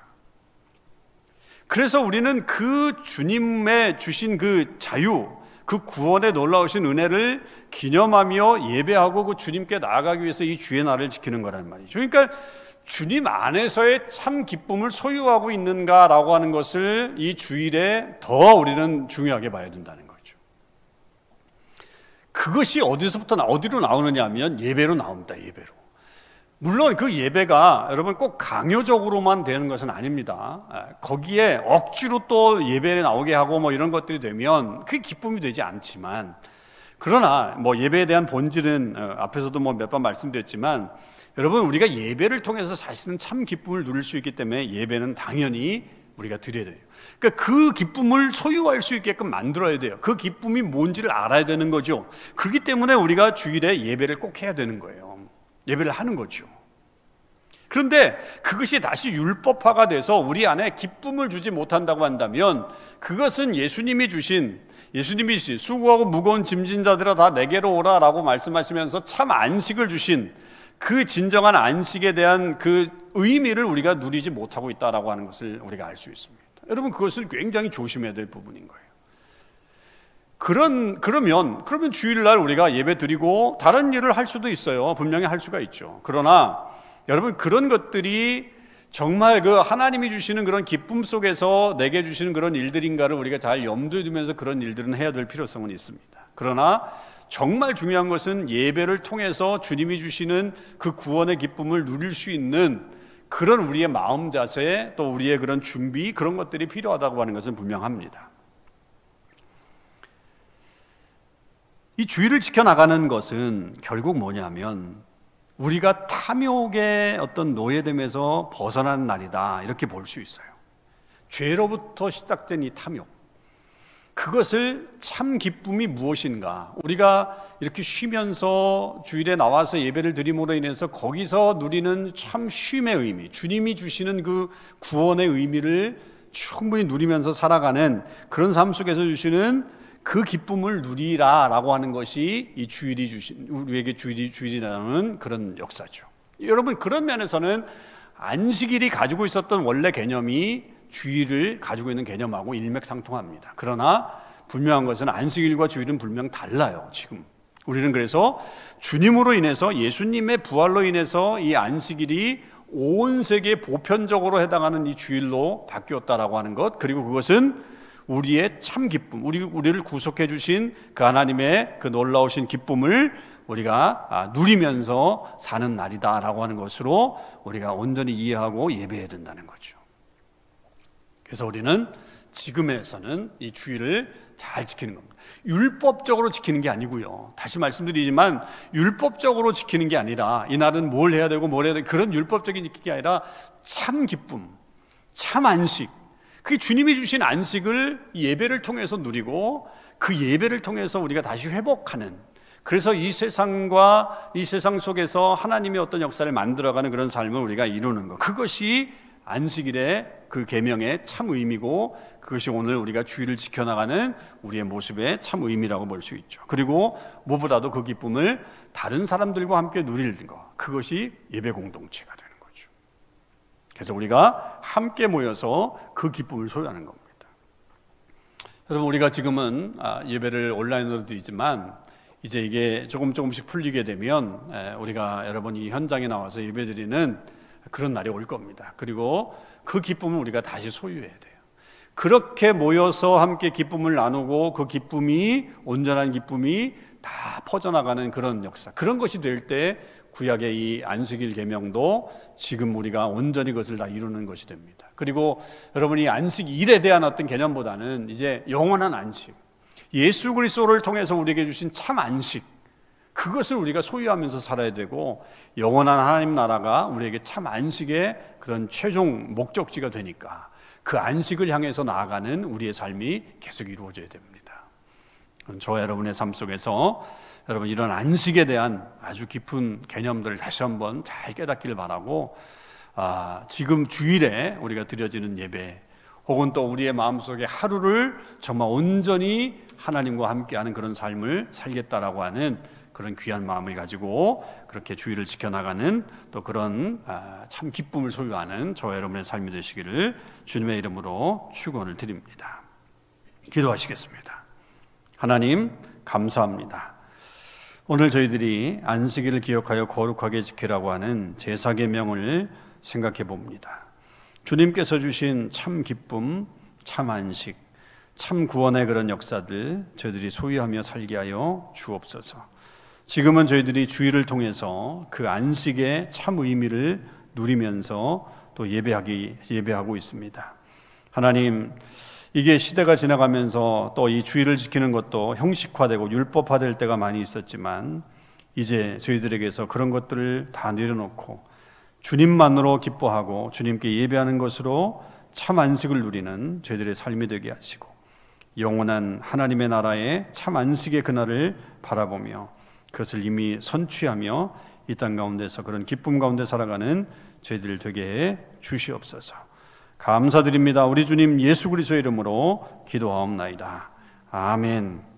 그래서 우리는 그 주님의 주신 그 자유, 그 구원에 놀라우신 은혜를 기념하며 예배하고 그 주님께 나아가기 위해서 이 주의 날을 지키는 거란 말이죠. 그러니까 주님 안에서의 참 기쁨을 소유하고 있는가라고 하는 것을 이 주일에 더 우리는 중요하게 봐야 된다는 거죠. 그것이 어디서부터 어디로 나오느냐 하면 예배로 나옵니다. 예배로. 물론 그 예배가 여러분 꼭 강요적으로만 되는 것은 아닙니다. 거기에 억지로 또 예배에 나오게 하고 뭐 이런 것들이 되면 그게 기쁨이 되지 않지만 그러나 뭐 예배에 대한 본질은 어, 앞에서도 뭐 몇 번 말씀드렸지만 여러분 우리가 예배를 통해서 사실은 참 기쁨을 누릴 수 있기 때문에 예배는 당연히 우리가 드려야 돼요. 그러니까 그 기쁨을 소유할 수 있게끔 만들어야 돼요. 그 기쁨이 뭔지를 알아야 되는 거죠. 그렇기 때문에 우리가 주일에 예배를 꼭 해야 되는 거예요. 예배를 하는 거죠. 그런데 그것이 다시 율법화가 돼서 우리 안에 기쁨을 주지 못한다고 한다면 그것은 예수님이 주신 예수님이 주신 수고하고 무거운 짐진 자들아 다 내게로 오라라고 말씀하시면서 참 안식을 주신 그 진정한 안식에 대한 그 의미를 우리가 누리지 못하고 있다라고 하는 것을 우리가 알 수 있습니다. 여러분 그것을 굉장히 조심해야 될 부분인 거예요. 그런 그러면 그러면 주일날 우리가 예배 드리고 다른 일을 할 수도 있어요. 분명히 할 수가 있죠. 그러나 여러분 그런 것들이 정말 그 하나님이 주시는 그런 기쁨 속에서 내게 주시는 그런 일들인가를 우리가 잘 염두에 두면서 그런 일들은 해야 될 필요성은 있습니다. 그러나 정말 중요한 것은 예배를 통해서 주님이 주시는 그 구원의 기쁨을 누릴 수 있는 그런 우리의 마음 자세 또 우리의 그런 준비 그런 것들이 필요하다고 하는 것은 분명합니다. 이 주의를 지켜나가는 것은 결국 뭐냐면 우리가 탐욕의 어떤 노예됨에서 벗어난 날이다. 이렇게 볼 수 있어요. 죄로부터 시작된 이 탐욕. 그것을 참 기쁨이 무엇인가? 우리가 이렇게 쉬면서 주일에 나와서 예배를 드림으로 인해서 거기서 누리는 참 쉼의 의미, 주님이 주시는 그 구원의 의미를 충분히 누리면서 살아가는 그런 삶 속에서 주시는 그 기쁨을 누리라라고 하는 것이 이 주일이 주신 우리에게 주일이 주일이라는 그런 역사죠. 여러분 그런 면에서는 안식일이 가지고 있었던 원래 개념이 주일을 가지고 있는 개념하고 일맥상통합니다. 그러나 분명한 것은 안식일과 주일은 분명 달라요. 지금 우리는 그래서 주님으로 인해서 예수님의 부활로 인해서 이 안식일이 온 세계 보편적으로 해당하는 이 주일로 바뀌었다라고 하는 것 그리고 그것은 우리의 참 기쁨, 우리 우리를 구속해 주신 그 하나님의 그 놀라우신 기쁨을 우리가 아, 누리면서 사는 날이다라고 하는 것으로 우리가 온전히 이해하고 예배해야 된다는 거죠. 그래서 우리는 지금에서는 이 주의를 잘 지키는 겁니다. 율법적으로 지키는 게 아니고요. 다시 말씀드리지만 율법적으로 지키는 게 아니라 이 날은 뭘 해야 되고 뭘 해야 되고 그런 율법적인 지키는 게 아니라 참 기쁨, 참 안식. 그 주님이 주신 안식을 예배를 통해서 누리고 그 예배를 통해서 우리가 다시 회복하는 그래서 이 세상과 이 세상 속에서 하나님의 어떤 역사를 만들어가는 그런 삶을 우리가 이루는 것. 그것이 안식일의 그 계명의 참 의미고 그것이 오늘 우리가 주의를 지켜나가는 우리의 모습의 참 의미라고 볼 수 있죠. 그리고 무엇보다도 그 기쁨을 다른 사람들과 함께 누리는 것. 그것이 예배 공동체가 거죠. 그래서 우리가 함께 모여서 그 기쁨을 소유하는 겁니다. 여러분 우리가 지금은 아, 예배를 온라인으로 드리지만 이제 이게 조금 조금씩 풀리게 되면 우리가 여러분 이 현장에 나와서 예배 드리는 그런 날이 올 겁니다. 그리고 그 기쁨을 우리가 다시 소유해야 돼요. 그렇게 모여서 함께 기쁨을 나누고 그 기쁨이 온전한 기쁨이 다 퍼져나가는 그런 역사. 그런 것이 될 때 구약의 이 안식일 계명도 지금 우리가 온전히 그것을 다 이루는 것이 됩니다. 그리고 여러분이 안식일에 대한 어떤 개념보다는 이제 영원한 안식. 예수 그리스도를 통해서 우리에게 주신 참 안식. 그것을 우리가 소유하면서 살아야 되고 영원한 하나님 나라가 우리에게 참 안식의 그런 최종 목적지가 되니까 그 안식을 향해서 나아가는 우리의 삶이 계속 이루어져야 됩니다. 저와 여러분의 삶 속에서 여러분 이런 안식에 대한 아주 깊은 개념들을 다시 한번 잘 깨닫기를 바라고 아, 지금 주일에 우리가 드려지는 예배 혹은 또 우리의 마음속에 하루를 정말 온전히 하나님과 함께하는 그런 삶을 살겠다라고 하는 그런 귀한 마음을 가지고 그렇게 주의를 지켜나가는 또 그런 아, 참 기쁨을 소유하는 저와 여러분의 삶이 되시기를 주님의 이름으로 축원을 드립니다. 기도하시겠습니다. 하나님 감사합니다. 오늘 저희들이 안식일을 기억하여 거룩하게 지키라고 하는 제사 계명을 생각해 봅니다. 주님께서 주신 참 기쁨, 참 안식, 참 구원의 그런 역사들 저희들이 소유하며 살게 하여 주옵소서. 지금은 저희들이 주의를 통해서 그 안식의 참 의미를 누리면서 또 예배하기 예배하고 있습니다. 하나님 이게 시대가 지나가면서 또 이 주의를 지키는 것도 형식화되고 율법화될 때가 많이 있었지만 이제 저희들에게서 그런 것들을 다 내려놓고 주님만으로 기뻐하고 주님께 예배하는 것으로 참 안식을 누리는 저희들의 삶이 되게 하시고 영원한 하나님의 나라의 참 안식의 그날을 바라보며 그것을 이미 선취하며 이 땅 가운데서 그런 기쁨 가운데 살아가는 저희들 되게 해 주시옵소서. 감사드립니다. 우리 주님 예수 그리스도의 이름으로 기도하옵나이다. 아멘.